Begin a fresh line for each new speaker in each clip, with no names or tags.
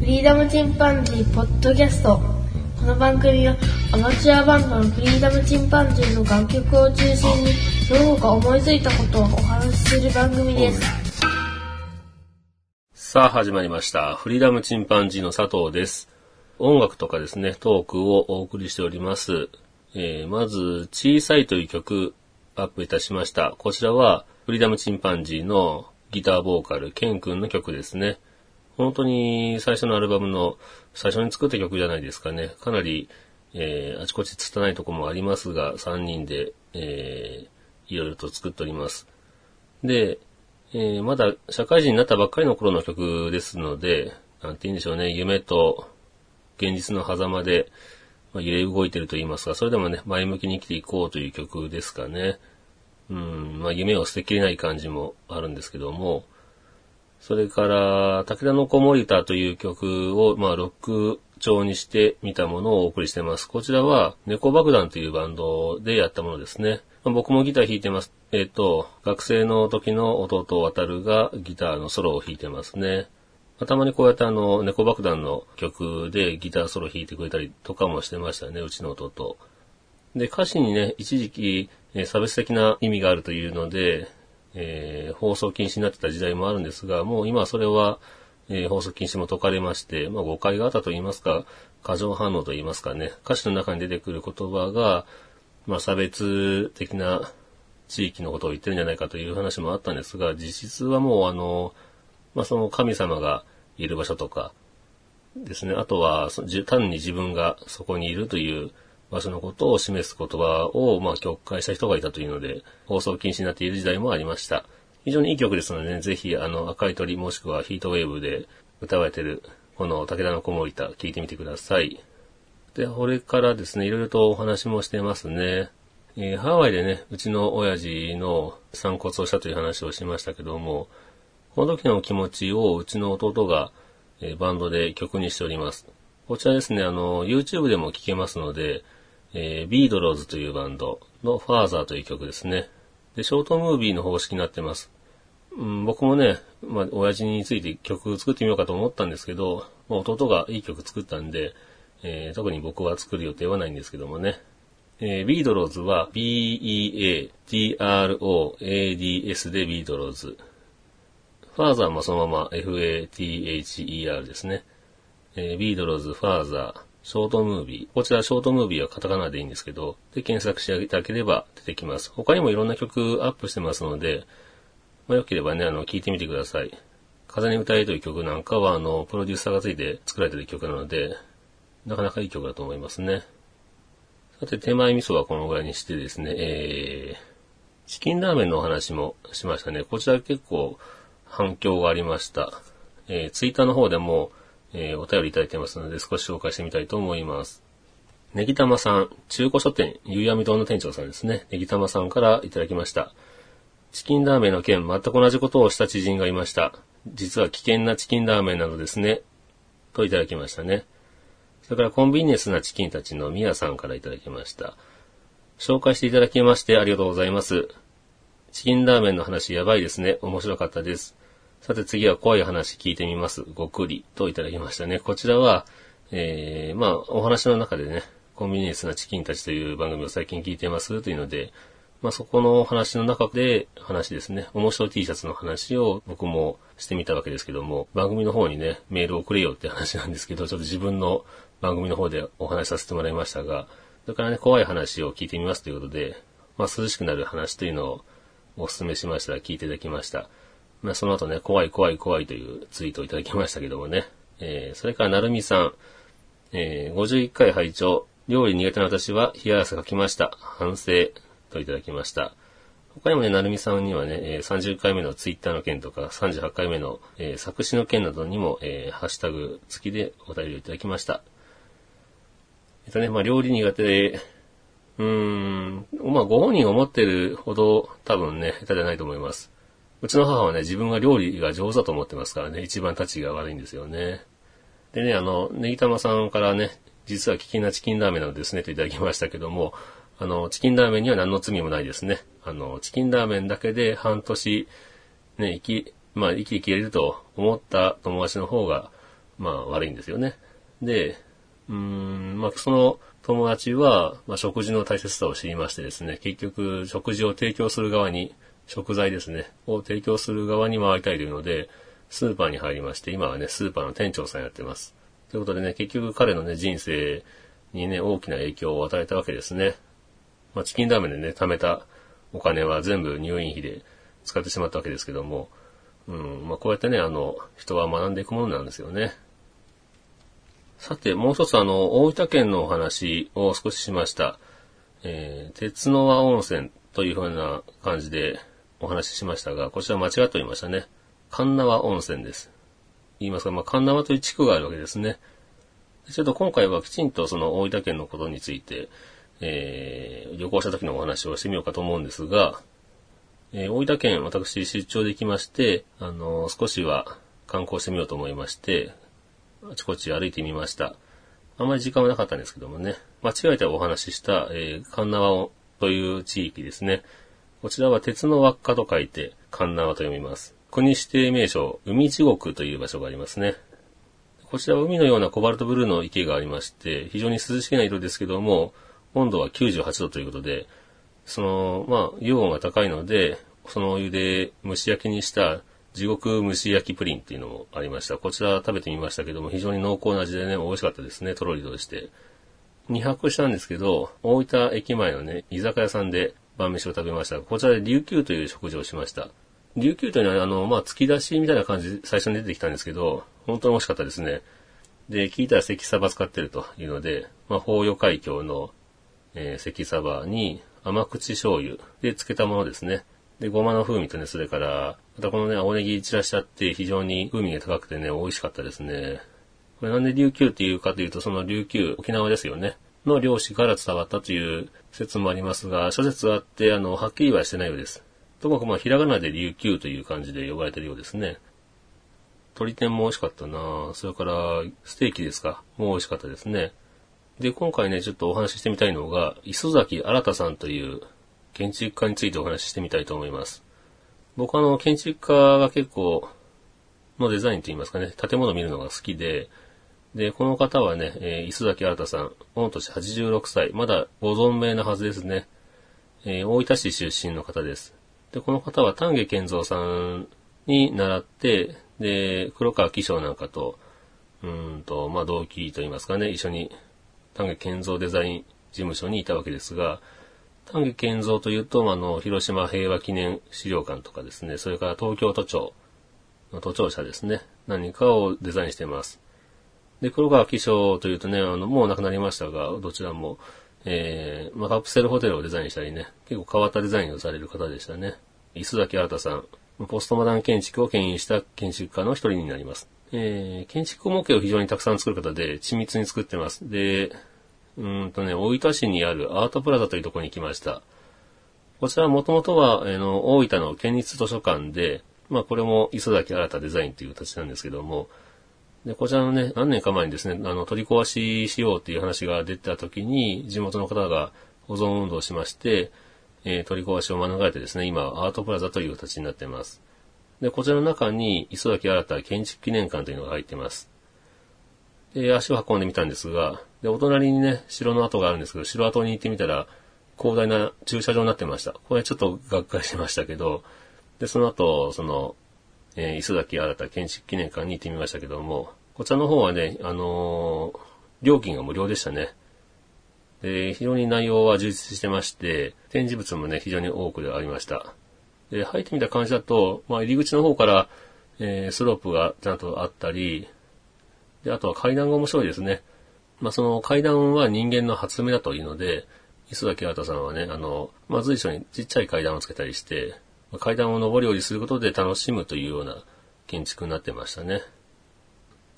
フリーダムチンパンジーポッドキャストこの番組はアマチュアバンドのフリーダムチンパンジーの楽曲を中心にその他思いついたことをお話しする番組です
さあ始まりました。フリーダムチンパンジーの佐藤です。音楽とかですね、トークをお送りしております。えー、まず、小さいという曲アップいたしました。こちらは、フリーダムチンパンジーのギターボーカル、ケン君の曲ですね。本当に最初のアルバムの最初に作った曲じゃないですかね。かなり、えー、あちこち拙いとこもありますが、3人で、えー、いろいろと作っております。で、えーまだ社会人になったばっかりの頃の曲ですので、なんて言うんでしょうね、夢と現実の狭間で、まあ、揺れ動いてると言いますか、それでもね、前向きに生きていこうという曲ですかね。うん、まあ夢を捨てきれない感じもあるんですけども、それから、武田の子守歌という曲を、まあ、ロック調にしてみたものをお送りしてます。こちらは、猫爆弾というバンドでやったものですね。まあ僕もギター弾いてます。えっ、と、学生の時の弟渡るがギターのソロを弾いてますね。まあたまにこうやってあの、猫爆弾の曲でギターソロ弾いてくれたりとかもしてましたね、うちの弟。で、歌詞にね、一時期、え差別的な意味があるというので、えー放送禁止になってた時代もあるんですが、もう今それは、えー放送禁止も解かれまして、まあ誤解があったと言いますか、過剰反応と言いますかね、歌詞の中に出てくる言葉が、まあ差別的な地域のことを言ってるんじゃないかという話もあったんですが、実質はもうあの、まあその神様がいる場所とかですね、あとは単に自分がそこにいるという場所のことを示す言葉を、まあ、曲解した人がいたというので、放送禁止になっている時代もありました。非常にいい曲ですのでね、ぜひ、あの、赤い鳥もしくはヒートウェーブで歌われている、この武田の子守歌、聴いてみてください。で、これからですね、いろいろとお話もしてますね。えーハワイでね、うちの親父の散骨をしたという話をしましたけども、この時の気持ちをうちの弟が、えーバンドで曲にしております。こちらですね、あの、YouTube でも聴けますので、えービードローズというバンドのファーザーという曲ですね。で、ショートムービーの方式になってます。うん、僕もね、まあ、親父について曲作ってみようかと思ったんですけど、まあ、弟がいい曲作ったんで、えー特に僕は作る予定はないんですけどもね。えービードローズは B-E-A-D-R-O-A-D-S でビードローズ。ファーザーもそのまま F-A-T-H-E-R ですね。えービードローズ、ファーザー、ショートムービー。こちらショートムービーはカタカナでいいんですけど、で、検索していただければ出てきます。他にもいろんな曲アップしてますので、まあ、よければね、あの、聴いてみてください。風に歌えという曲なんかは、あの、プロデューサーがついて作られてる曲なので、なかなかいい曲だと思いますね。さて、手前味噌はこのぐらいにしてですね、えー、チキンラーメンのお話もしましたね。こちら結構反響がありました。えー、ツイッターの方でも、えーお便りいただいてますので少し紹介してみたいと思います。ネギタマさん、中古書店、ゆうやみ堂の店長さんですね。ネギタマさんからいただきました。チキンラーメンの件、全く同じことをした知人がいました。実は危険なチキンラーメンなのですね。といただきましたね。それからコンビニエンスなチキンたちのミヤさんからいただきました。紹介していただきましてありがとうございます。チキンラーメンの話やばいですね。面白かったです。さて次は怖い話聞いてみます。ごくりといただきましたね。こちらは、えー、まあ、お話の中でね、コンビニエンスなチキンたちという番組を最近聞いてますというので、まあ、そこの話の中で話ですね、面白い T シャツの話を僕もしてみたわけですけども、番組の方にね、メールをくれよって話なんですけど、ちょっと自分の番組の方でお話しさせてもらいましたが、それからね、怖い話を聞いてみますということで、まあ、涼しくなる話というのをお勧めしましたら聞いていただきました。まあ、その後ね、怖い怖い怖いというツイートをいただきましたけどもね。えー、それから、なるみさん。えー、51回拝聴料理苦手な私は冷や汗かきました。反省。といただきました。他にもね、なるみさんにはね、えー30回目のツイッターの件とか、38回目の、えー作詞の件などにも、えーハッシュタグ付きでお便りをいただきました。えっとね、まあ、料理苦手で、うーん、まあ、ご本人が思ってるほど多分ね、下手じゃないと思います。うちの母はね、自分が料理が上手だと思ってますからね、一番立ちが悪いんですよね。でね、あの、ネギタマさんからね、実は危険なチキンラーメンなのですね、といただきましたけども、あの、チキンラーメンには何の罪もないですね。あの、チキンラーメンだけで半年、ね、生き、まあ、生き生きれると思った友達の方が、まあ悪いんですよね。で、うーん、まあその友達は、まあ、食事の大切さを知りましてですね、結局食事を提供する側に、食材ですね、を提供する側に回りたいというので、スーパーに入りまして、今はね、スーパーの店長さんやってます。ということでね、結局彼のね、人生にね、大きな影響を与えたわけですね。まあ、チキンラーメンでね、貯めたお金は全部入院費で使ってしまったわけですけども、うん、まあ、こうやってね、あの、人は学んでいくものなんですよね。さて、もう一つあの、大分県のお話を少ししました。えー、鉄の輪温泉というふうな感じでお話ししましたが、こちら間違っておりましたね。神縄温泉です。言いますか、まあ、神縄という地区があるわけですね。ちょっと今回はきちんとその大分県のことについて、えー、旅行した時のお話をしてみようかと思うんですが、えー、大分県私出張で行きまして、あのー、少しは観光してみようと思いまして、あちこち歩いてみました。あまり時間はなかったんですけどもね、間違えてお話しした、えー、神縄という地域ですね。こちらは鉄の輪っかと書いて、神縄と読みます。国指定名称、海地獄という場所がありますね。こちらは海のようなコバルトブルーの池がありまして、非常に涼しげな色ですけども、温度は98度ということで、その、まあ、溶温が高いので、そのお湯で蒸し焼きにした地獄蒸し焼きプリンっていうのもありました。こちら食べてみましたけども、非常に濃厚な味でね、美味しかったですね。とろりとして。2泊したんですけど、大分駅前のね、居酒屋さんで晩飯を食べました。こちらで琉球という食事をしました。琉球というのは、あの、まあ、突き出しみたいな感じで最初に出てきたんですけど、本当に美味しかったですね。で、聞いたら関サバ使ってるというので、まあ、法予海峡の、えー、関サバに甘口醤油で漬けたものですね。で、ごまの風味とね、それから、またこのね、青ネギ散らしちゃって非常に風味が高くてね、美味しかったですね。これなんで琉球っていうかというと、その琉球、沖縄ですよね。の漁師から伝わったという説もありますが、諸説あって、あの、はっきりはしてないようです。ともかくまあ、ひらがなで琉球という感じで呼ばれてるようですね。鶏天も美味しかったなそれから、ステーキですかもう美味しかったですね。で、今回ね、ちょっとお話ししてみたいのが、磯崎新さんという建築家についてお話ししてみたいと思います。僕あの、建築家が結構、のデザインといいますかね、建物を見るのが好きで、で、この方はね、えー、磯崎新さん、御年86歳、まだご存命なはずですね。えー、大分市出身の方です。で、この方は丹下健三さんに習って、で、黒川紀章なんかと、うんと、まあ、同期といいますかね、一緒に丹下健三デザイン事務所にいたわけですが、丹下健三というと、あの、広島平和記念資料館とかですね、それから東京都庁の都庁舎ですね、何かをデザインしています。で、黒川紀章というとね、あの、もう亡くなりましたが、どちらも、えー、まあ、カプセルホテルをデザインしたりね、結構変わったデザインをされる方でしたね。磯崎新さん、ポストモダン建築を牽引した建築家の一人になります。えー、建築模型を非常にたくさん作る方で、緻密に作ってます。で、うんとね、大分市にあるアートプラザというところに来ました。こちらはもともとは、あの、大分の県立図書館で、まあこれも磯崎新デザインという形なんですけども、で、こちらのね、何年か前にですね、あの、取り壊ししようっていう話が出た時に、地元の方が保存運動しまして、えー、取り壊しを免れてですね、今、アートプラザという形になっています。で、こちらの中に、磯崎新建築記念館というのが入っています。で、足を運んでみたんですが、で、お隣にね、城の跡があるんですけど、城跡に行ってみたら、広大な駐車場になってました。これちょっとがっかりしましたけど、で、その後、その、えー、磯崎新建築記念館に行ってみましたけども、こちらの方はね、あのー、料金が無料でしたね。で、非常に内容は充実してまして、展示物もね、非常に多くでありました。で、入ってみた感じだと、まあ、入り口の方から、えー、スロープがちゃんとあったり、で、あとは階段が面白いですね。まあ、その階段は人間の発明だというので、磯崎新さんはね、あの、まあ、随所にちっちゃい階段をつけたりして、階段を上り下りすることで楽しむというような建築になってましたね。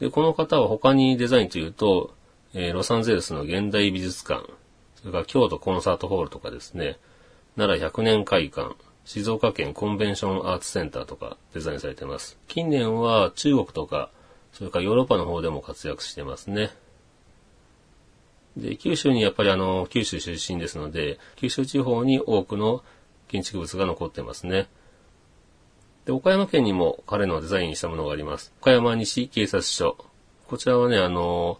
で、この方は他にデザインというと、えー、ロサンゼルスの現代美術館、それから京都コンサートホールとかですね、奈良百年会館、静岡県コンベンションアーツセンターとかデザインされてます。近年は中国とか、それからヨーロッパの方でも活躍してますね。で、九州にやっぱりあの、九州出身ですので、九州地方に多くの建築物が残ってますね。で、岡山県にも彼のデザインしたものがあります。岡山西警察署。こちらはね、あの、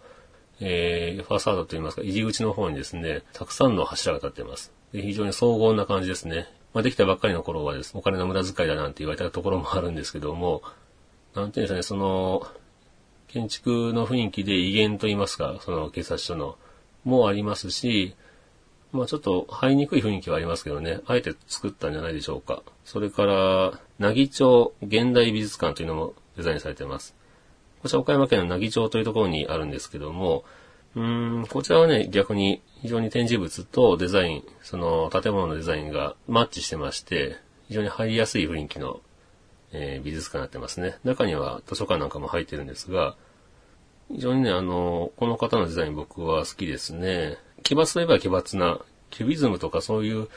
えー、ファサードといいますか、入り口の方にですね、たくさんの柱が立ってます。で非常に荘厳な感じですね。まあ、できたばっかりの頃はです、ねお金の無駄遣いだなんて言われたところもあるんですけども、なんていうんですかね、その、建築の雰囲気で威厳と言いますか、その警察署の、もありますし、まあちょっと入りにくい雰囲気はありますけどね、あえて作ったんじゃないでしょうか。それから、なぎ町現代美術館というのもデザインされています。こちら岡山県の奈義町というところにあるんですけども、うん、こちらはね、逆に非常に展示物とデザイン、その建物のデザインがマッチしてまして、非常に入りやすい雰囲気の、えー、美術館になってますね。中には図書館なんかも入ってるんですが、非常にね、あの、この方のデザイン僕は好きですね。奇抜といえば奇抜な、キュビズムとかそういう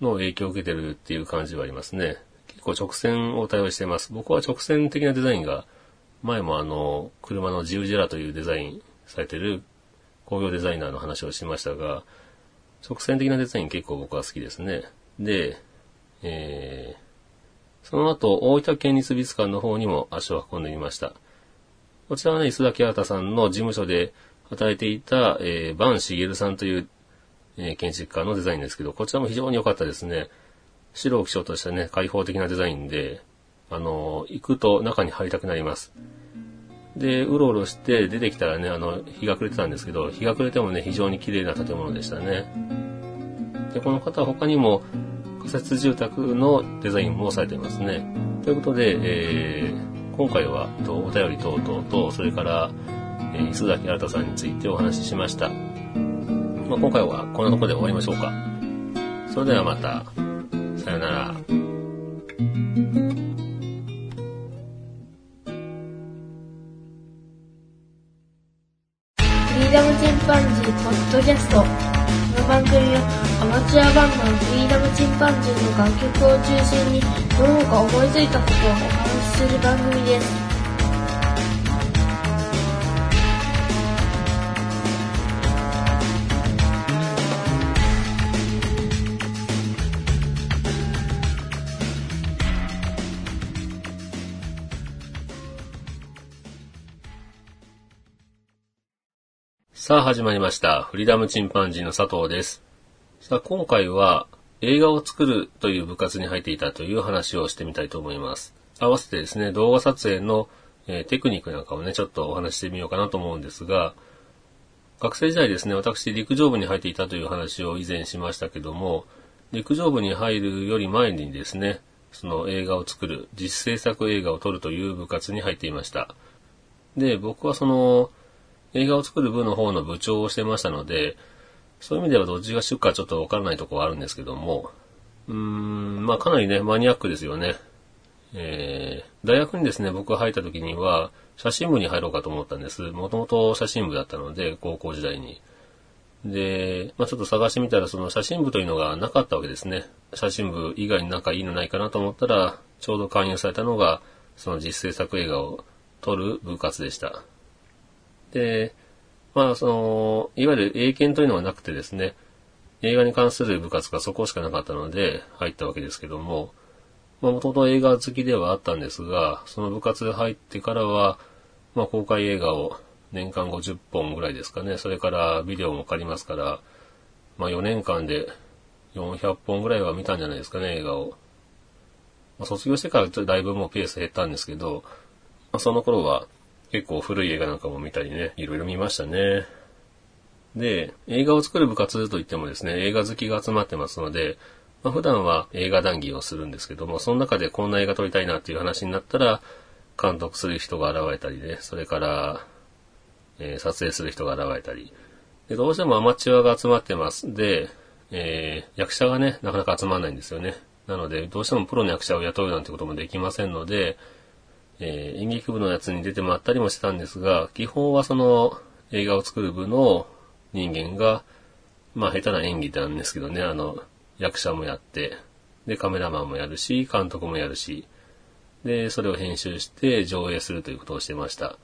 のを影響を受けてるっていう感じはありますね。結構直線を対応しています。僕は直線的なデザインが、前もあの、車のジウジェラというデザインされてる工業デザイナーの話をしましたが、直線的なデザイン結構僕は好きですね。で、えー、その後、大分県立美術館の方にも足を運んでみました。こちらはね、磯崎新さんの事務所で働いていた、えー、バンシゲルさんというえー、建築家のデザインですけど、こちらも非常に良かったですね。白を基調としたね、開放的なデザインで、あのー、行くと中に入りたくなります。で、うろうろして出てきたらね、あの、日が暮れてたんですけど、日が暮れてもね、非常に綺麗な建物でしたね。で、この方は他にも仮設住宅のデザインもされていますね。ということで、えー、今回はお便り等々と、それから、えー、磯崎新さんについてお話ししました。まあ、今回はこんなとこで終わりましょうか。それではまた、さよなら。フ
リーダムチンパンジーポッドキャスト。この番組はアマチュアバンドのフリーダムチンパンジーの楽曲を中心にどうか思いついたことをお話しする番組です。
さあ始まりました。フリーダムチンパンジーの佐藤です。さあ今回は映画を作るという部活に入っていたという話をしてみたいと思います。合わせてですね、動画撮影の、え、テクニックなんかをね、ちょっとお話してみようかなと思うんですが、学生時代ですね、私陸上部に入っていたという話を以前しましたけども、陸上部に入るより前にですね、その映画を作る、実制作映画を撮るという部活に入っていました。で、僕はその、映画を作る部の方の部長をしてましたので、そういう意味ではどっちが主かちょっとわからないとこはあるんですけども、うーん、まあかなりね、マニアックですよね。えー、大学にですね、僕が入った時には、写真部に入ろうかと思ったんです。もともと写真部だったので、高校時代に。で、まあちょっと探してみたら、その写真部というのがなかったわけですね。写真部以外になんかいいのないかなと思ったら、ちょうど勧誘されたのが、その実制作映画を撮る部活でした。で、まあ、その、いわゆる英検というのはなくてですね、映画に関する部活がそこしかなかったので入ったわけですけども、まあ、もともと映画好きではあったんですが、その部活入ってからは、まあ、公開映画を年間50本ぐらいですかね、それからビデオも借りますから、まあ、4年間で400本ぐらいは見たんじゃないですかね、映画を。まあ、卒業してからだいぶもうペース減ったんですけど、まあ、その頃は結構古い映画なんかも見たりね、いろいろ見ましたね。で、映画を作る部活といってもですね、映画好きが集まってますので、まあ、普段は映画談義をするんですけども、その中でこんな映画撮りたいなっていう話になったら、監督する人が現れたりね、それから、えー、撮影する人が現れたり。で、どうしてもアマチュアが集まってます。で、えー、役者がね、なかなか集まらないんですよね。なので、どうしてもプロの役者を雇うなんてこともできませんので、えー、演劇部のやつに出てもらったりもしてたんですが、基本はその映画を作る部の人間が、まあ下手な演技なんですけどね、あの、役者もやって、で、カメラマンもやるし、監督もやるし、で、それを編集して上映するということをしてました。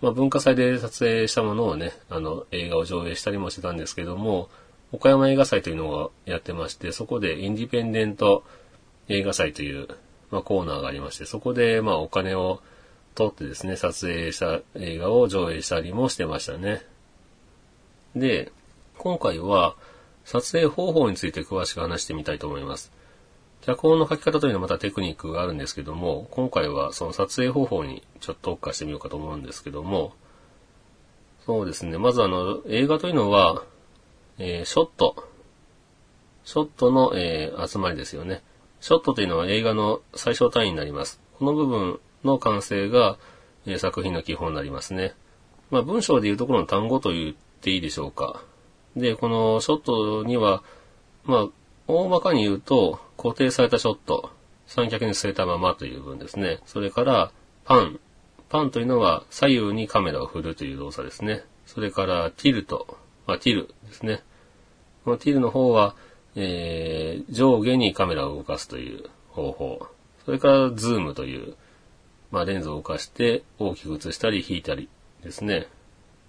まあ文化祭で撮影したものをね、あの、映画を上映したりもしてたんですけども、岡山映画祭というのをやってまして、そこでインディペンデント映画祭というまあ、コーナーがありまして、そこで、まあ、お金を撮ってですね、撮影した映画を上映したりもしてましたね。で、今回は撮影方法について詳しく話してみたいと思います。脚本の書き方というのはまたテクニックがあるんですけども、今回はその撮影方法にちょっと特化してみようかと思うんですけども、そうですね、まずあの、映画というのは、えー、ショット。ショットの、えー、集まりですよね。ショットというのは映画の最小単位になります。この部分の完成が、え、作品の基本になりますね。まあ文章でいうところの単語と言っていいでしょうか。で、このショットには、まあ、大まかに言うと、固定されたショット、三脚に据えたままという分ですね。それから、パン。パンというのは左右にカメラを振るという動作ですね。それから、ティルト。まあ、ティルトですね。このティルトの方は、えー、上下にカメラを動かすという方法。それから、ズームという、まあ、レンズを動かして大きく映したり引いたりですね。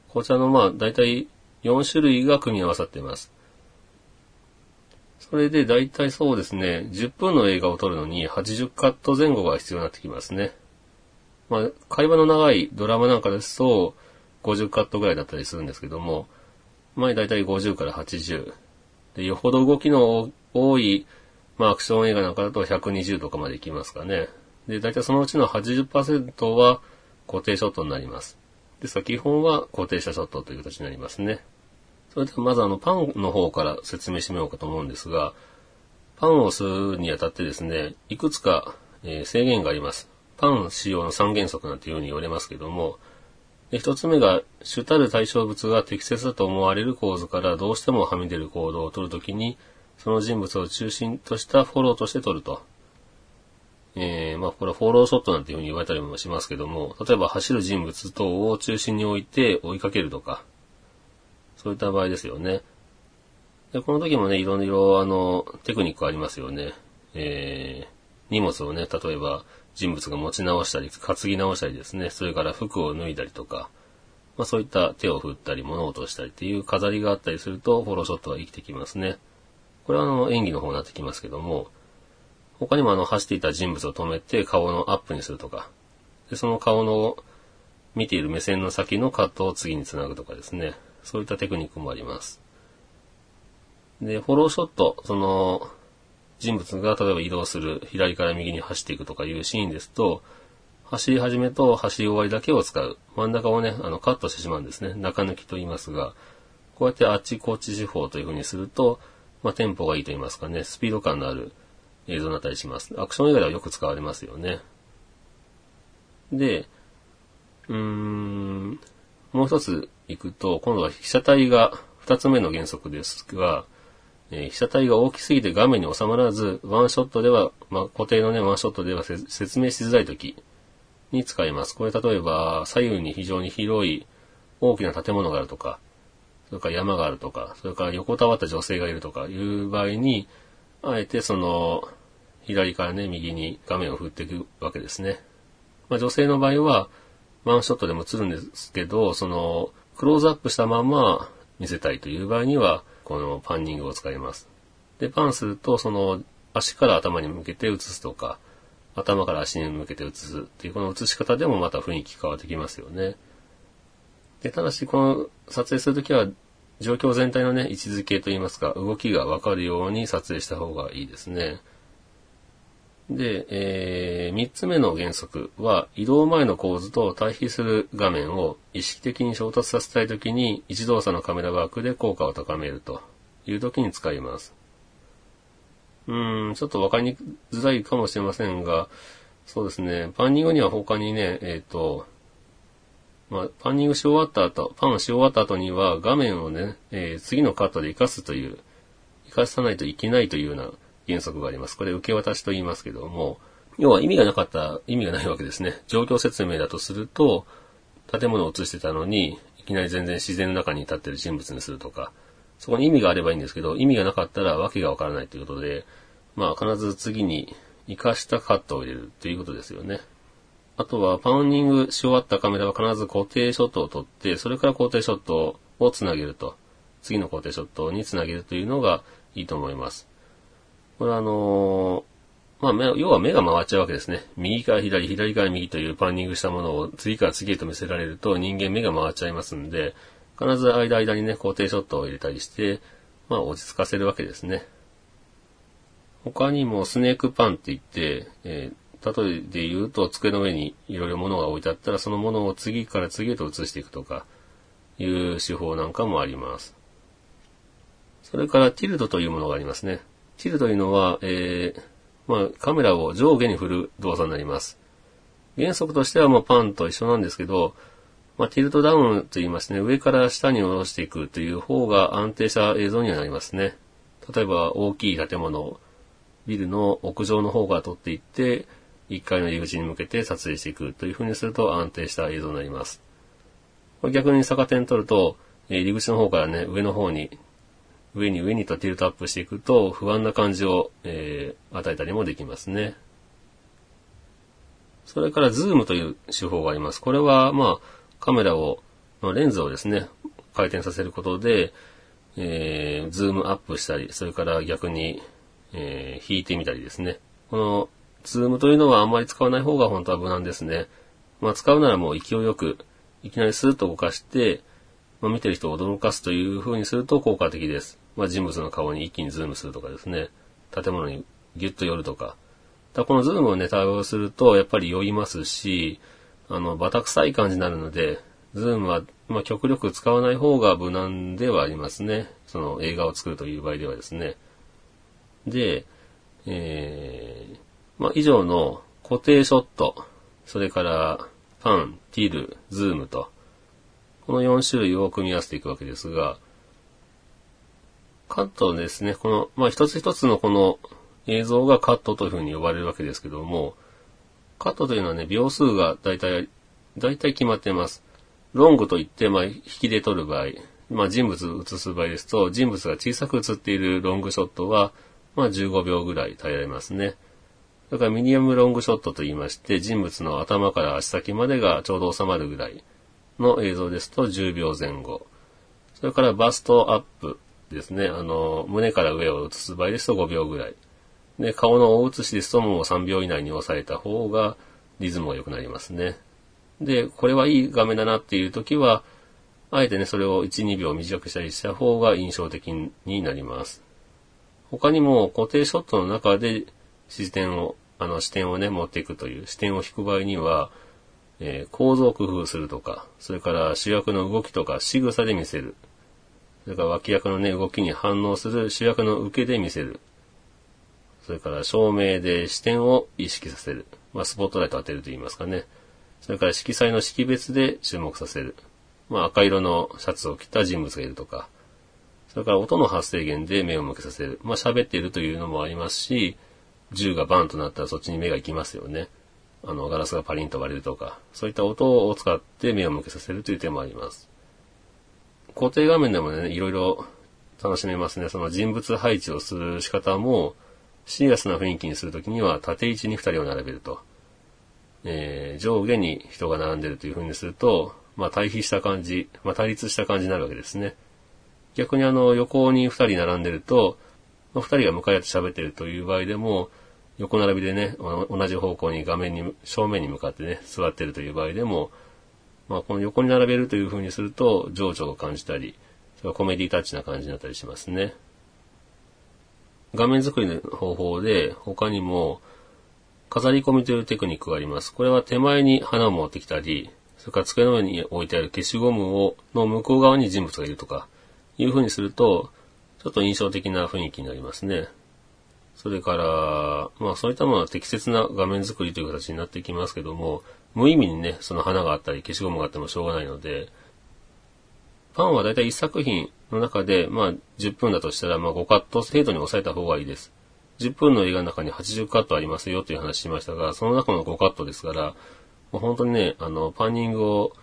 こちらの、まあ、大体4種類が組み合わさっています。それで大体そうですね、10分の映画を撮るのに80カット前後が必要になってきますね。まあ、会話の長いドラマなんかですと、50カットぐらいだったりするんですけども、まあ大体50から80。で、よほど動きの多い、まあアクション映画なんかだと120とかまでいきますかね。で、大体そのうちの80%は固定ショットになります。ですから基本は固定したショットという形になりますね。それではまずあのパンの方から説明してみようかと思うんですが、パンをするにあたってですね、いくつか、え制限があります。パン使用の三原則なんていうふうに言われますけども、一つ目が主たる対象物が適切だと思われる構図からどうしてもはみ出る行動をとるときに、その人物を中心としたフォローとして取ると。えー、まあこれフォローショットなんていうふうに言われたりもしますけども、例えば走る人物等を中心に置いて追いかけるとか、そういった場合ですよね。で、この時もね、いろいろ、あの、テクニックありますよね。えー、荷物をね、例えば人物が持ち直したり、担ぎ直したりですね、それから服を脱いだりとか、まあそういった手を振ったり物を落としたりっていう飾りがあったりすると、フォローショットが生きてきますね。これはあの、演技の方になってきますけども、他にもあの、走っていた人物を止めて顔のアップにするとか、で、その顔の見ている目線の先のカットを次につなぐとかですね。そういったテクニックもあります。で、フォローショット、その、人物が例えば移動する、左から右に走っていくとかいうシーンですと、走り始めと走り終わりだけを使う。真ん中をね、あの、カットしてしまうんですね。中抜きと言いますが、こうやってあっちこっち手法という風にすると、まあ、テンポがいいと言いますかね、スピード感のある映像になったりします。アクション映画ではよく使われますよね。で、うーん、もう一つ行くと、今度は被写体が二つ目の原則ですが、えー、被写体が大きすぎて画面に収まらず、ワンショットでは、まあ、固定のね、ワンショットでは説明しづらい時に使います。これ例えば、左右に非常に広い大きな建物があるとか、それから山があるとか、それから横たわった女性がいるとかいう場合に、あえてその、左からね、右に画面を振っていくわけですね。まあ、女性の場合は、ワンショットでも映るんですけど、その、クローズアップしたまま見せたいという場合には、このパンニングを使います。で、パンすると、その、足から頭に向けて映すとか、頭から足に向けて映すっていうこの映し方でもまた雰囲気変わってきますよね。で、ただしこの撮影するときは状況全体のね、位置づけといいますか、動きがわかるように撮影した方がいいですね。で、えー、3つ目の原則は、移動前の構図と対比する画面を意識的に衝突させたいときに、一動作のカメラワークで効果を高めるというときに使います。うーん、ちょっとわかりづらいかもしれませんが、そうですね、パンニングには他にね、えっ、ー、と、まあ、パンニングし終わった後、パンし終わった後には画面をね、えー、次のカットで活かすという、活かさないといけないというような原則があります。これ受け渡しと言いますけども、要は意味がなかった意味がないわけですね。状況説明だとすると、建物を映してたのに、いきなり全然自然の中に立ってる人物にするとか、そこに意味があればいいんですけど、意味がなかったら訳がわからないということで、まあ必ず次に活かしたカットを入れるということですよね。あとは、パウンディングし終わったカメラは必ず固定ショットを撮って、それから固定ショットをつなげると。次の固定ショットにつなげるというのがいいと思います。これあのまあ、要は目が回っちゃうわけですね。右から左、左から右というパンニングしたものを次から次へと見せられると人間目が回っちゃいますんで、必ず間間にね、固定ショットを入れたりして、まあ落ち着かせるわけですね。他にもスネークパンって言って、えー、例えで言うと机の上にいろいろ物が置いてあったらそのものを次から次へと移していくとかいう手法なんかもあります。それからティルトというものがありますね。ティルというのは、えー、まあ、カメラを上下に振る動作になります。原則としてはもうパンと一緒なんですけど、まあ、ティルトダウンと言いますね、上から下に下ろしていくという方が安定した映像にはなりますね。例えば大きい建物、ビルの屋上の方から撮っていって、1階の入り口に向けて撮影していくという風にすると安定した映像になります。逆に逆点撮ると、入り口の方からね、上の方に上に上にとティルトアップしていくと不安な感じを、えー、与えたりもできますね。それからズームという手法があります。これは、まあ、カメラを、のレンズをですね、回転させることで、えー、ズームアップしたり、それから逆に、えー、引いてみたりですね。この、ズームというのはあんまり使わない方が本当は無難ですね。まあ、使うならもう勢いよく、いきなりスーッと動かして、まあ、見てる人を驚かすという風にすると効果的です。まあ、人物の顔に一気にズームするとかですね、建物にギュッと寄るとか。だこのズームをね、多用すると、やっぱり酔いますし、あの、バタ臭い感じになるので、ズームは、まあ、極力使わない方が無難ではありますね。その映画を作るという場合ではですね。で、えー、まあ、以上の固定ショット、それからパン、ティル、ズームと、この4種類を組み合わせていくわけですが、カットですね、この、まあ、一つ一つのこの映像がカットというふうに呼ばれるわけですけども、カットというのはね、秒数が大体、大体決まってます。ロングといって、まあ、引きで撮る場合、まあ、人物映す場合ですと、人物が小さく映っているロングショットは、まあ、15秒ぐらい耐えられますね。だからミニアムロングショットと言いまして、人物の頭から足先までがちょうど収まるぐらいの映像ですと10秒前後。それからバストアップですね。あの、胸から上を映す場合ですと5秒ぐらい。で、顔の大写しですともう3秒以内に抑えた方がリズムが良くなりますね。で、これはいい画面だなっていう時は、あえてね、それを1、2秒短くしたりした方が印象的になります。他にも固定ショットの中で視点を、あの視点をね、持っていくという視点を引く場合には、えー、構造を工夫するとか、それから主役の動きとか仕草で見せる。それから脇役のね、動きに反応する主役の受けで見せる。それから照明で視点を意識させる。まあ、スポットライト当てると言いますかね。それから色彩の識別で注目させる。まあ、赤色のシャツを着た人物がいるとか。それから音の発生源で目を向けさせる。まあ、喋っているというのもありますし、銃がバンとなったらそっちに目が行きますよね。あの、ガラスがパリンと割れるとか、そういった音を使って目を向けさせるという点もあります。固定画面でもね、いろいろ楽しめますね。その人物配置をする仕方も、シリアスな雰囲気にするときには縦位置に二人を並べると。えー、上下に人が並んでるという風にすると、まあ対比した感じ、まあ対立した感じになるわけですね。逆にあの横に二人並んでると、まあ、二人が向かい合って喋ってるという場合でも、横並びでね、同じ方向に画面に、正面に向かってね、座ってるという場合でも、まあ、この横に並べるという風にすると、情緒を感じたり、それコメディタッチな感じになったりしますね。画面作りの方法で、他にも、飾り込みというテクニックがあります。これは手前に花を持ってきたり、それから机の上に置いてある消しゴムを、の向こう側に人物がいるとか、いう風にすると、ちょっと印象的な雰囲気になりますね。それから、まあそういったものは適切な画面作りという形になってきますけども、無意味にね、その花があったり消しゴムがあってもしょうがないので、パンはだいたい1作品の中で、まあ10分だとしたら、まあ5カット程度に抑えた方がいいです。10分の映画の中に80カットありますよという話しましたが、その中の5カットですから、もう本当にね、あの、パンニングを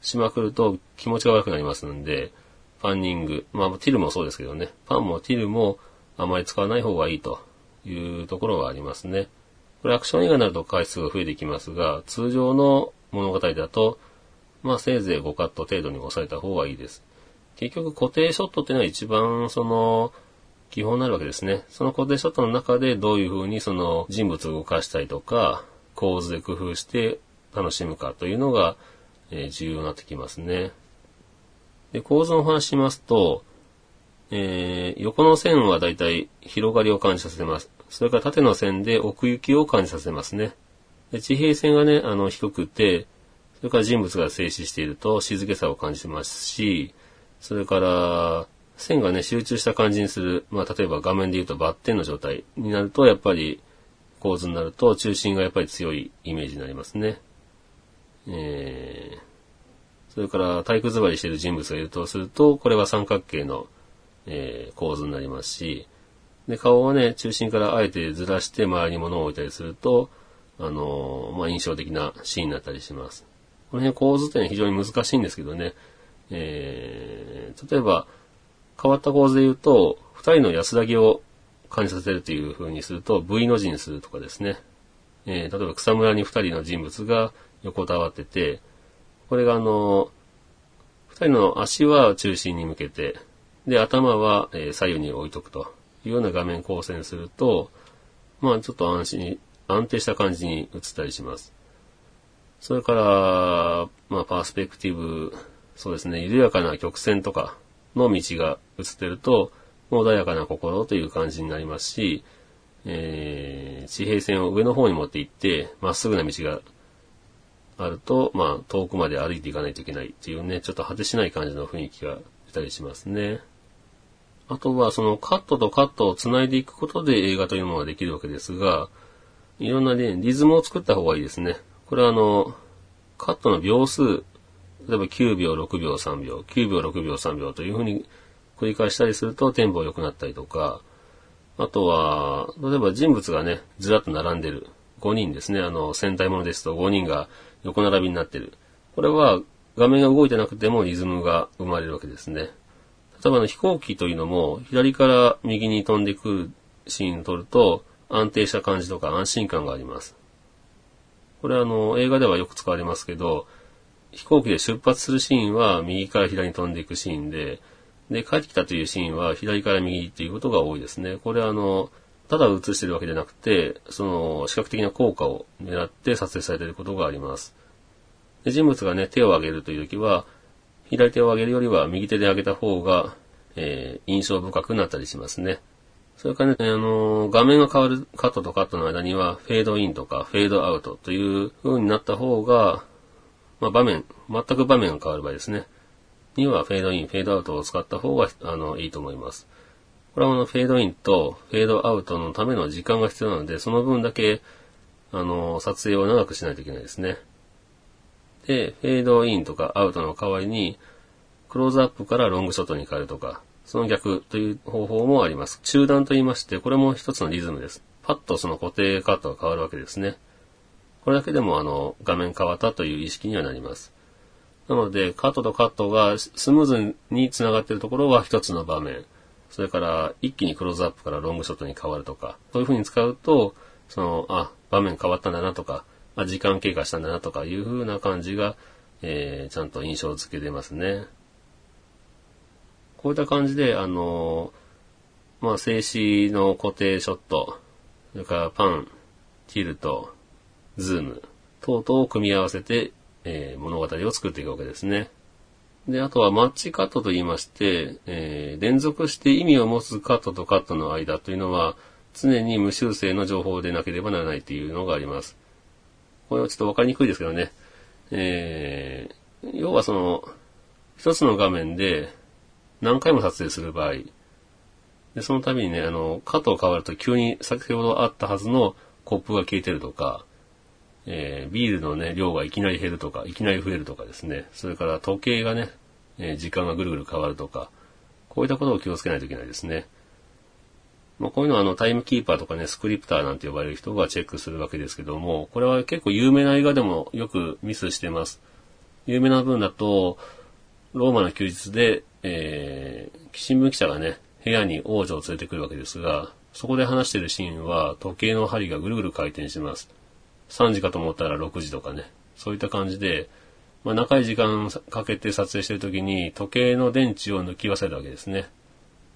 しまくると気持ちが悪くなりますので、パンニング、まあティルもそうですけどね、パンもティルもあまり使わない方がいいというところはありますね。これアクション映画になると回数が増えてきますが、通常の物語だと、まあせいぜい5カット程度に抑えた方がいいです。結局固定ショットっていうのは一番その、基本になるわけですね。その固定ショットの中でどういう風にその人物を動かしたりとか、構図で工夫して楽しむかというのが、え、重要になってきますね。で、構図の話しますと、えー、横の線はだいたい広がりを感じさせます。それから縦の線で奥行きを感じさせますね。で地平線がね、あの、低くて、それから人物が静止していると静けさを感じますし、それから、線がね、集中した感じにする。まあ、例えば画面で言うとバッテンの状態になると、やっぱり構図になると中心がやっぱり強いイメージになりますね。えー、それから体育座りしている人物がいるとすると、これは三角形の、えー、構図になりますし、で、顔をね、中心からあえてずらして周りに物を置いたりすると、あのー、まあ、印象的なシーンになったりします。この辺構図って非常に難しいんですけどね、えー、例えば、変わった構図で言うと、二人の安らぎを感じさせるという風にすると V の字にするとかですね。えー、例えば草むらに二人の人物が横たわってて、これがあの、二人の足は中心に向けて、で、頭は、え左右に置いとくというような画面構成にすると、まあちょっと安心、安定した感じに映ったりします。それから、まあパースペクティブ、そうですね、緩やかな曲線とかの道が映ってると、穏やかな心という感じになりますし、えー、地平線を上の方に持っていって、まっすぐな道があると、まあ、遠くまで歩いていかないといけないっていうね、ちょっと果てしない感じの雰囲気が出たりしますね。あとは、そのカットとカットを繋いでいくことで映画というものができるわけですが、いろんなね、リズムを作った方がいいですね。これはあの、カットの秒数、例えば9秒、6秒、3秒、9秒、6秒、3秒というふうに繰り返したりするとテンポ良くなったりとか、あとは、例えば人物がね、ずらっと並んでる。5人ですね。あの、戦隊ものですと5人が横並びになってる。これは画面が動いてなくてもリズムが生まれるわけですね。例えばの飛行機というのも左から右に飛んでくるシーンを撮ると安定した感じとか安心感があります。これあの、映画ではよく使われますけど、飛行機で出発するシーンは右から左に飛んでいくシーンで、で、帰ってきたというシーンは左から右っていうことが多いですね。これはあの、ただ映してるわけじゃなくて、その視覚的な効果を狙って撮影されていることがあります。で人物がね、手を上げるという時は、左手を上げるよりは右手で上げた方が、えー、印象深くなったりしますね。それからね、あのー、画面が変わるカットとカットの間には、フェードインとかフェードアウトという風になった方が、まあ、場面、全く場面が変わる場合ですね。にはフェードイン、フェードアウトを使った方が、あの、いいと思います。これはあの、フェードインとフェードアウトのための時間が必要なので、その分だけ、あの、撮影を長くしないといけないですね。で、フェードインとかアウトの代わりに、クローズアップからロングショットに変えるとか、その逆という方法もあります。中断と言いまして、これも一つのリズムです。パッとその固定カットが変わるわけですね。これだけでもあの、画面変わったという意識にはなります。なので、カットとカットがスムーズに繋がっているところは一つの場面。それから、一気にクローズアップからロングショットに変わるとか、そういう風に使うと、その、あ、場面変わったんだなとか、あ、時間経過したんだなとかいう風な感じが、えー、ちゃんと印象付けてますね。こういった感じで、あのー、まあ、静止の固定ショット、それからパン、ティルト、ズーム等々を組み合わせてえー、物語を作っていくわけですね。で、あとはマッチカットと言いまして、えー、連続して意味を持つカットとカットの間というのは、常に無修正の情報でなければならないというのがあります。これはちょっとわかりにくいですけどね。えー、要はその、一つの画面で何回も撮影する場合、で、その度にね、あの、カットが変わると急に先ほどあったはずのコップが消えてるとか、えー、ビールのね、量がいきなり減るとか、いきなり増えるとかですね、それから時計がね、えー、時間がぐるぐる変わるとか、こういったことを気をつけないといけないですね。まあ、こういうのはあのタイムキーパーとかね、スクリプターなんて呼ばれる人がチェックするわけですけども、これは結構有名な映画でもよくミスしてます。有名な分だと、ローマの休日で、えー、新聞記者がね、部屋に王女を連れてくるわけですが、そこで話してるシーンは時計の針がぐるぐる回転します。3時かと思ったら6時とかね、そういった感じで、まあ、長い時間かけて撮影してる時に時計の電池を抜き忘れたわけですね。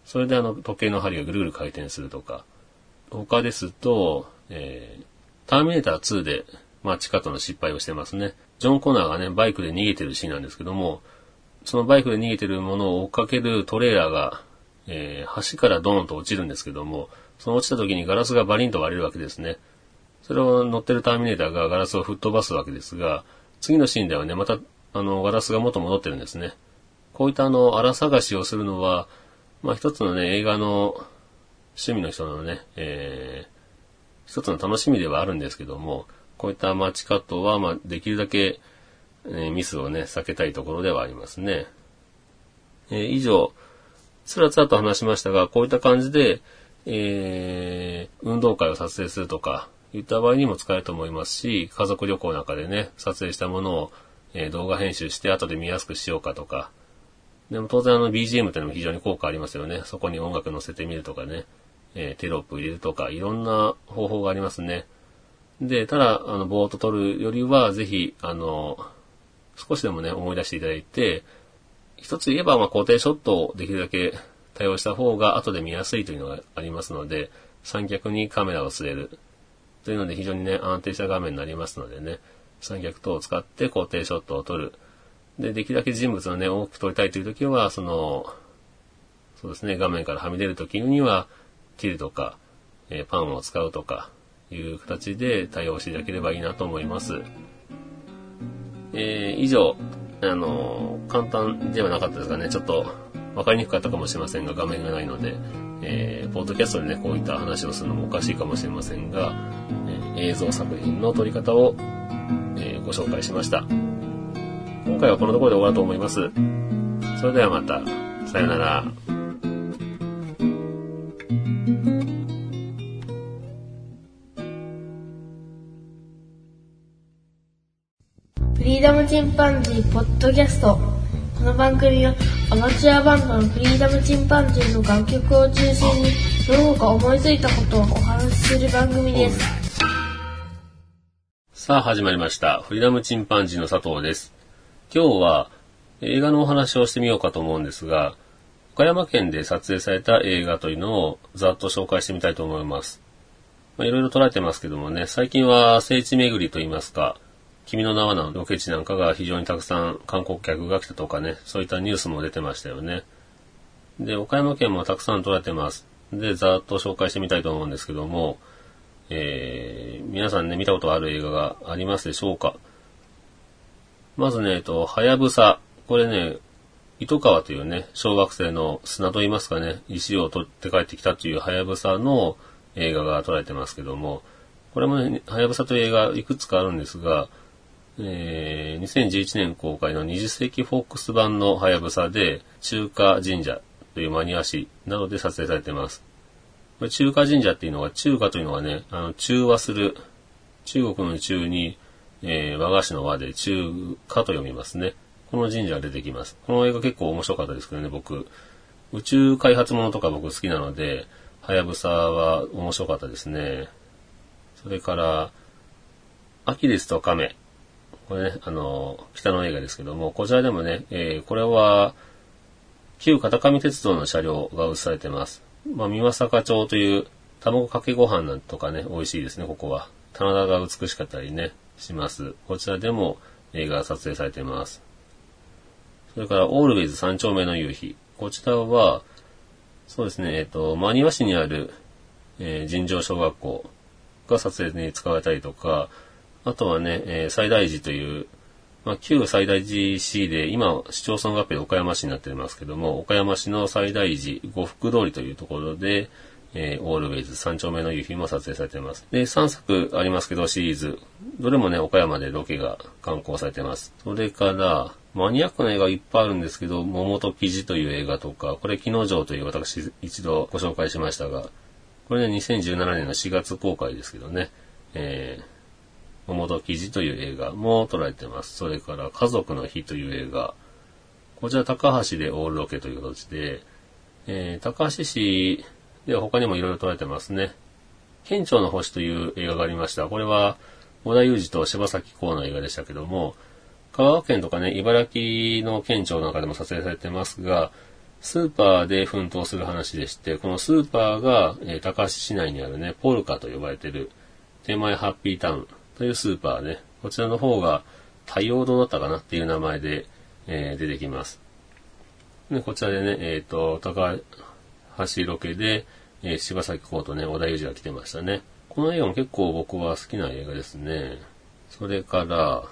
それであの時計の針がぐるぐる回転するとか。他ですと、えー、ターミネーター2で、まあ、チカットの失敗をしてますね。ジョン・コナーがね、バイクで逃げてるシーンなんですけども、そのバイクで逃げてるものを追っかけるトレーラーが、えー、橋からドーンと落ちるんですけども、その落ちた時にガラスがバリンと割れるわけですね。それを乗ってるターミネーターがガラスを吹っ飛ばすわけですが、次のシーンではね、また、あの、ガラスが元戻ってるんですね。こういったあの、荒探しをするのは、まあ一つのね、映画の趣味の人のね、えー、一つの楽しみではあるんですけども、こういったマッチカットは、まあできるだけ、えー、ミスをね、避けたいところではありますね。えー、以上、つらつらと話しましたが、こういった感じで、えー、運動会を撮影するとか、いった場合にも使えると思いますし、家族旅行なんかでね、撮影したものを、えー、動画編集して後で見やすくしようかとか、でも当然あの BGM ってのも非常に効果ありますよね。そこに音楽乗せてみるとかね、えー、テロップ入れるとか、いろんな方法がありますね。で、ただ、あの、ぼーっと撮るよりは、ぜひ、あの、少しでもね、思い出していただいて、一つ言えば、まあ、固定ショットをできるだけ対応した方が後で見やすいというのがありますので、三脚にカメラを据える。というので非常にね、安定した画面になりますのでね、三脚等を使って固定ショットを撮る。で、できるだけ人物をね、多く撮りたいという時は、その、そうですね、画面からはみ出る時には、切るとか、えー、パンを使うとか、いう形で対応していただければいいなと思います。えー、以上、あの、簡単ではなかったですがね、ちょっと分かりにくかったかもしれませんが、画面がないので、えー、ポッドキャストでね、こういった話をするのもおかしいかもしれませんが、えー、映像作品の撮り方を、えー、ご紹介しました。今回はこのところで終わると思います。それではまた、さよなら。
フリーダムチンパンジーポッドキャスト。この番組はアマチュアバンドのフリーダムチンパンジーの楽曲を中心にその他思いついたことをお話しする番組です。
さあ始まりました。フリーダムチンパンジーの佐藤です今日は映画のお話をしてみようかと思うんですが岡山県で撮影された映画というのをざっと紹介してみたいと思いますまあ、いろいろ捉えてますけどもね、最近は聖地巡りといいますか、君の名はのロケ地なんかが非常にたくさん観光客が来たとかね、そういったニュースも出てましたよね。で、岡山県もたくさん撮られてます。で、ざっと紹介してみたいと思うんですけども、えー、皆さんね、見たことある映画がありますでしょうか？まずね、えっと、はやぶさ。これね、糸川というね、小学生の砂と言いますかね、石を取って帰ってきたというはやぶさの映画が撮られてますけども、これもね、はやぶさという映画いくつかあるんですが、えー、2011年公開の20世紀フォックス版のハヤブサで、中華神社というマニア誌などで撮影されています。これ中華神社っていうのは、中華というのはね、あの、中和する、中国の中に、えー、和菓子の和で中華と読みますね。この神社が出てきます。この映画結構面白かったですけどね、僕。宇宙開発ものとか僕好きなので、はやぶさは面白かったですね。それから、アキレスとカメ。これね、あの、北の映画ですけども、こちらでもね、えー、これは、旧片上鉄道の車両が映されてます。まあ、三輪坂町という卵かけご飯なんとかね、美味しいですね、ここは。棚田が美しかったりね、します。こちらでも映画撮影されています。それから、オールウェイズ三丁目の夕日。こちらは、そうですね、えっ、ー、と、真庭市にある、えー、尋常小学校が撮影に使われたりとか、あとはね、えー、最大寺という、まあ、旧最大寺市で、今、市町村合併で岡山市になってますけども、岡山市の最大寺呉服通りというところで、えー、オールウェイズ三丁目の夕日も撮影されています。で、3作ありますけど、シリーズ。どれもね、岡山でロケが観光されてます。それから、マニアックな映画いっぱいあるんですけど、桃と生地という映画とか、これ、木之丞という私一度ご紹介しましたが、これね、2017年の4月公開ですけどね、えー、桃と記事という映画も撮られてます。それから家族の日という映画。こちら高橋でオールロケという形で、えー、高橋市では他にもいろいろ撮られてますね。県庁の星という映画がありました。これは小田裕二と柴咲コウの映画でしたけども、香川県とかね、茨城の県庁なんかでも撮影されてますが、スーパーで奮闘する話でして、このスーパーが、えー高橋市内にあるね、ポルカと呼ばれてる、手前ハッピータウンというスーパーね、こちらの方が太陽堂だったかなっていう名前で、えー出てきます。で、こちらでね、えっ、と、高橋ロケで、えー柴咲コウとね、小田裕二が来てましたね。この映画も結構僕は好きな映画ですね。それから、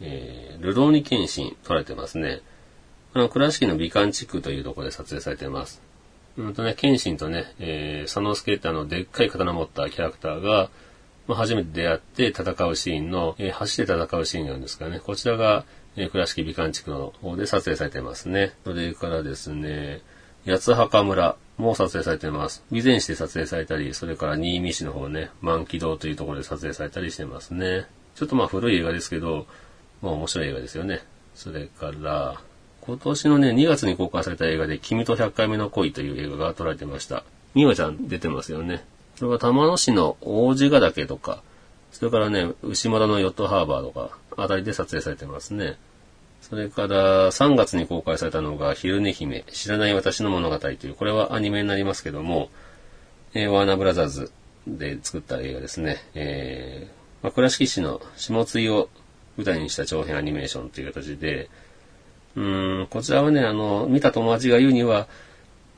えー、ルローニケンシン撮られてますね。あの、倉敷の美観地区というところで撮影されてます。うんとね、ケンシンとね、えー、佐野助ってあの、でっかい刀持ったキャラクターが、まあ、初めて出会って戦うシーンの、えー走って戦うシーンがあるんですかね。こちらが、えー倉敷美観地区の方で撮影されてますね。それからですね、八幡村も撮影されています。備前市で撮影されたり、それから新見市の方ね、万気堂というところで撮影されたりしてますね。ちょっとまあ古い映画ですけど、まあ面白い映画ですよね。それから、今年のね、2月に公開された映画で、君と100回目の恋という映画が撮られてました。美和ちゃん出てますよね。それから玉野市の王子ヶ岳とか、それからね、牛窓のヨットハーバーとか、あたりで撮影されてますね。それから、3月に公開されたのが、昼寝姫、知らない私の物語という、これはアニメになりますけども、えーワーナーブラザーズで作った映画ですね。えーまあ、倉敷市の下津井を舞台にした長編アニメーションという形で、うーん、こちらはね、あの、見た友達が言うには、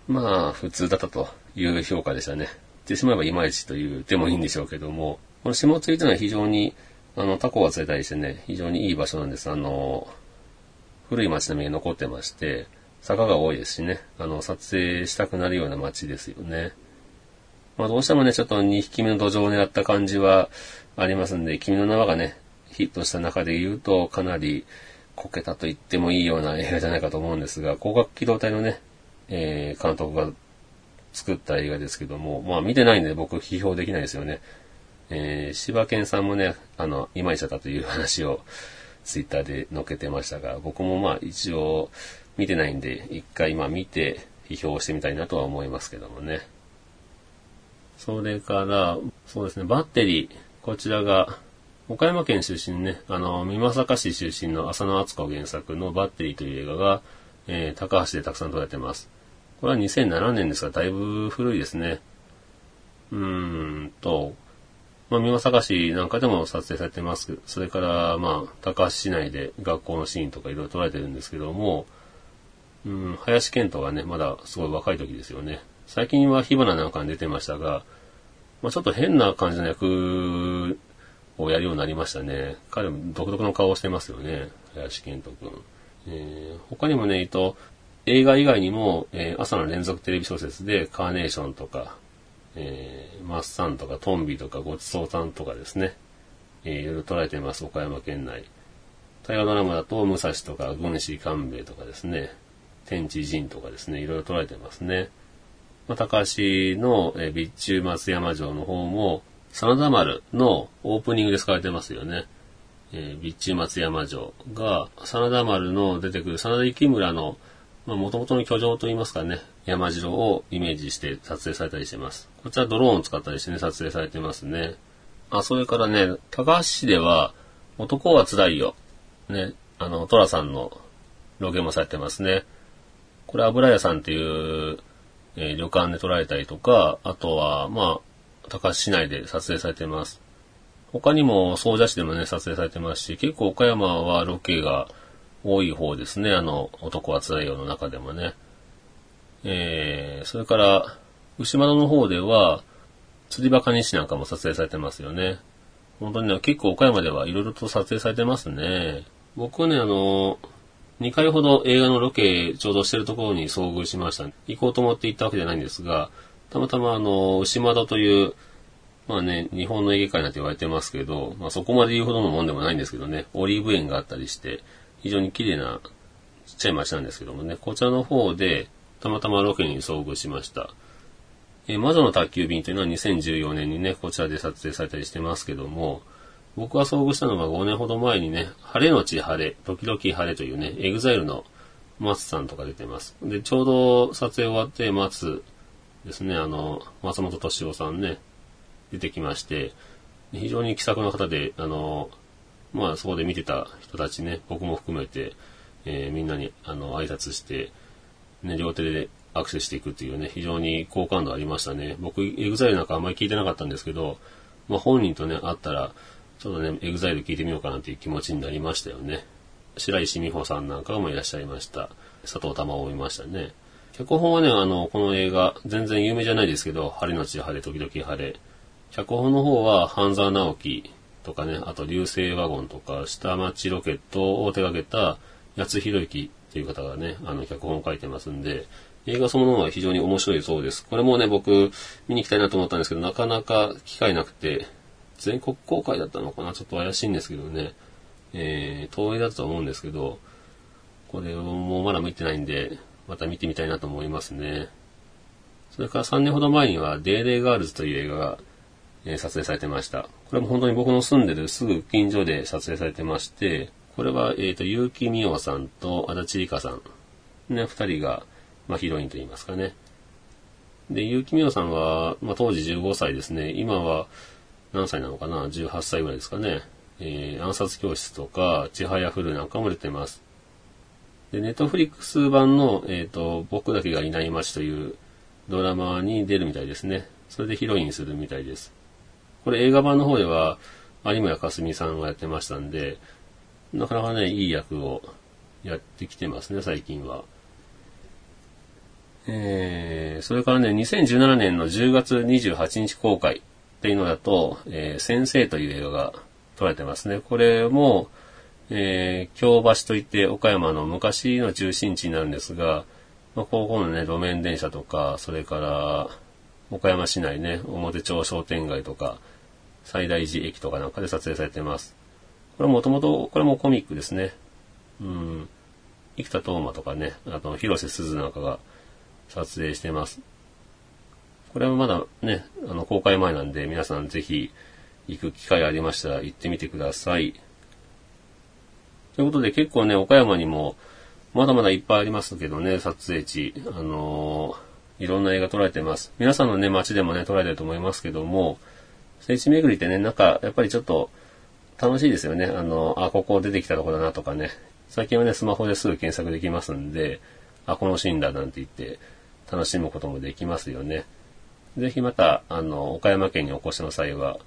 まあ、普通だったという評価でしたね。言ってしまえばいまいちと言ってもいいんでしょうけども、この下津井というのは非常に、あの、タコが釣れたりしてね、非常にいい場所なんです。あの、古い街並みが残ってまして、坂が多いですしね、あの、撮影したくなるような街ですよね。まあどうしてもね、ちょっと2匹目の土壌を狙った感じはありますんで、君の名はがね、ヒットした中で言うと、かなりこけたと言ってもいいような映画じゃないかと思うんですが、広角機動隊のね、えー監督が作った映画ですけども、まあ見てないんで僕批評できないですよね。えー、柴犬さんもね、あの、いまいちだったという話をツイッターで載っけてましたが、僕もまあ一応見てないんで、一回まあ見て批評してみたいなとは思いますけどもね。それから、そうですね、バッテリー。こちらが、岡山県出身ね、あの、美作市出身の浅野敦子原作のバッテリーという映画が、えー高橋でたくさん撮られてます。これは2007年ですが、だいぶ古いですね。うーんと、まあ、美作市なんかでも撮影されてます。それから、まあ、高橋市内で学校のシーンとかいろいろ撮られてるんですけども、うん、林健人がね、まだすごい若い時ですよね。最近は火花なんかに出てましたが、まあ、ちょっと変な感じの役をやるようになりましたね。彼も独特の顔をしてますよね。林健人君。えー他にもね、えっと、映画以外にも、えー朝の連続テレビ小説でカーネーションとか、えーマッサンとかトンビとかごちそうさんとかですね、えーいろいろ捉えてます、岡山県内。大河ドラマだと、武蔵とか軍師官兵衛とかですね、天地人とかですね、いろいろ捉えてますね。まあ、高橋の、えー備中松山城の方も、真田丸のオープニングで使われてますよね。えー備中松山城が、真田丸の出てくる真田幸村の、まあ、元々の居城といいますかね、山城をイメージして撮影されたりしてます。こちらドローンを使ったりしてね、撮影されてますね。あ、それからね、高橋市では、男は辛いよ。ね、あの、トラさんのロケもされてますね。これ油屋さんっていう、えー旅館で撮られたりとか、あとは、まあ、高橋市内で撮影されてます。他にも、総社市でもね、撮影されてますし、結構岡山はロケが多い方ですね。あの、男は辛いよの中でもね。えー、それから、牛窓の方では、釣りバカ西なんかも撮影されてますよね。本当にね、結構岡山ではいろいろと撮影されてますね。僕はね、あの、2回ほど映画のロケちょうどしてるところに遭遇しました。行こうと思って行ったわけじゃないんですが、たまたまあの、牛窓という、まあね、日本のエゲ界なんて言われてますけど、まあそこまで言うほどのもんでもないんですけどね、オリーブ園があったりして、非常に綺麗なちっちゃい町なんですけどもね、こちらの方で、たまたまロケに遭遇しました。えー魔女の宅急便というのは2014年にね、こちらで撮影されたりしてますけども、僕が遭遇したのが5年ほど前にね、晴れのち晴れ、時々晴れというね、エグザイルの松さんとか出てます。で、ちょうど撮影終わって、松ですね、あの、松本利夫さんね、出てきまして、非常に気さくな方で、あの、まあそこで見てた人たちね、僕も含めて、えーみんなにあの挨拶して、ね、両手でアクセスしていくっていうね、非常に好感度ありましたね。僕、 EXILEなんかあんまり聞いてなかったんですけど、まあ本人とね、会ったら、ちょっとね、 EXILE聞いてみようかなっていう気持ちになりましたよね。白石美穂さんなんかもいらっしゃいました。佐藤珠緒見ましたね。脚本はね、あの、この映画、全然有名じゃないですけど、晴れのち晴れ、時々晴れ。脚本の方は、半沢直樹とかね、あと流星ワゴンとか、下町ロケットを手掛けた、八津弘幸っていう方がね、あの、脚本を書いてますんで、映画そのものは非常に面白いそうです。これもね、僕、見に行きたいなと思ったんですけど、なかなか機会なくて、全国公開だったのかな？ちょっと怪しいんですけどね。えー、東映だったと思うんですけど、これをもうまだ見てないんで、また見てみたいなと思いますね。それから3年ほど前には、でーれーガールズという映画が、えー、撮影されてました。これも本当に僕の住んでるすぐ近所で撮影されてまして、これは、えっ、ー、と、結城美桜さんと足立梨花さん、ね、二人が、まあ、ヒロインと言いますかね。で、結城美桜さんは、まあ、当時15歳ですね。今は、何歳なのかな ?18 歳ぐらいですかね。えー、暗殺教室とか、ちはやふるなんかも出てます。で、ネットフリックス版の、えっ、ー、と、僕だけがいない街というドラマに出るみたいですね。それでヒロインするみたいです。これ映画版の方では、有村架純さんがやってましたんで、なかなかね、いい役をやってきてますね、最近は。えー、それからね、2017年の10月28日公開っていうのだと、えー、先生という映画が撮られてますね。これも、えー、京橋といって岡山の昔の中心地になるんですが、まあ、高校のね、路面電車とか、それから、岡山市内ね、表町商店街とか、最大寺駅とかなんかで撮影されてます。これもともと、これもコミックですね。うん。生田斗真とかね、あと広瀬すずなんかが撮影してます。これはまだね、あの、公開前なんで、皆さんぜひ行く機会ありましたら行ってみてください。ということで結構ね、岡山にもまだまだいっぱいありますけどね、撮影地。あのー、いろんな映画撮られてます。皆さんのね、街でもね、撮られてると思いますけども、聖地巡りってね、なんか、やっぱりちょっと楽しいですよね。あの、あ、ここ出てきたとこだなとかね。最近はね、スマホですぐ検索できますんで、あ、このシーンだなんて言って楽しむこともできますよね。ぜひまた、あの、岡山県にお越しの際は、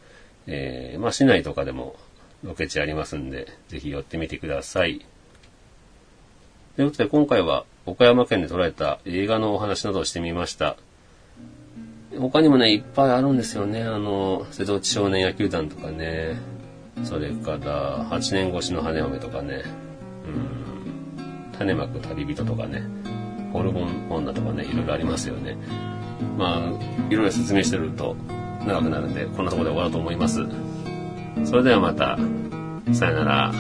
えー、まあ、市内とかでもロケ地ありますんで、ぜひ寄ってみてください。ということで今回は岡山県で撮られた映画のお話などをしてみました。他にもね、いっぱいあるんですよね。あの、瀬戸内少年野球団とかね。それから、8年越しの羽嫁とかね。うん。種まく旅人とかね。ホルモン女とかね、いろいろありますよね。まあ、いろいろ説明してると長くなるんで、こんなとこで終わろうと思います。それではまた、さよなら。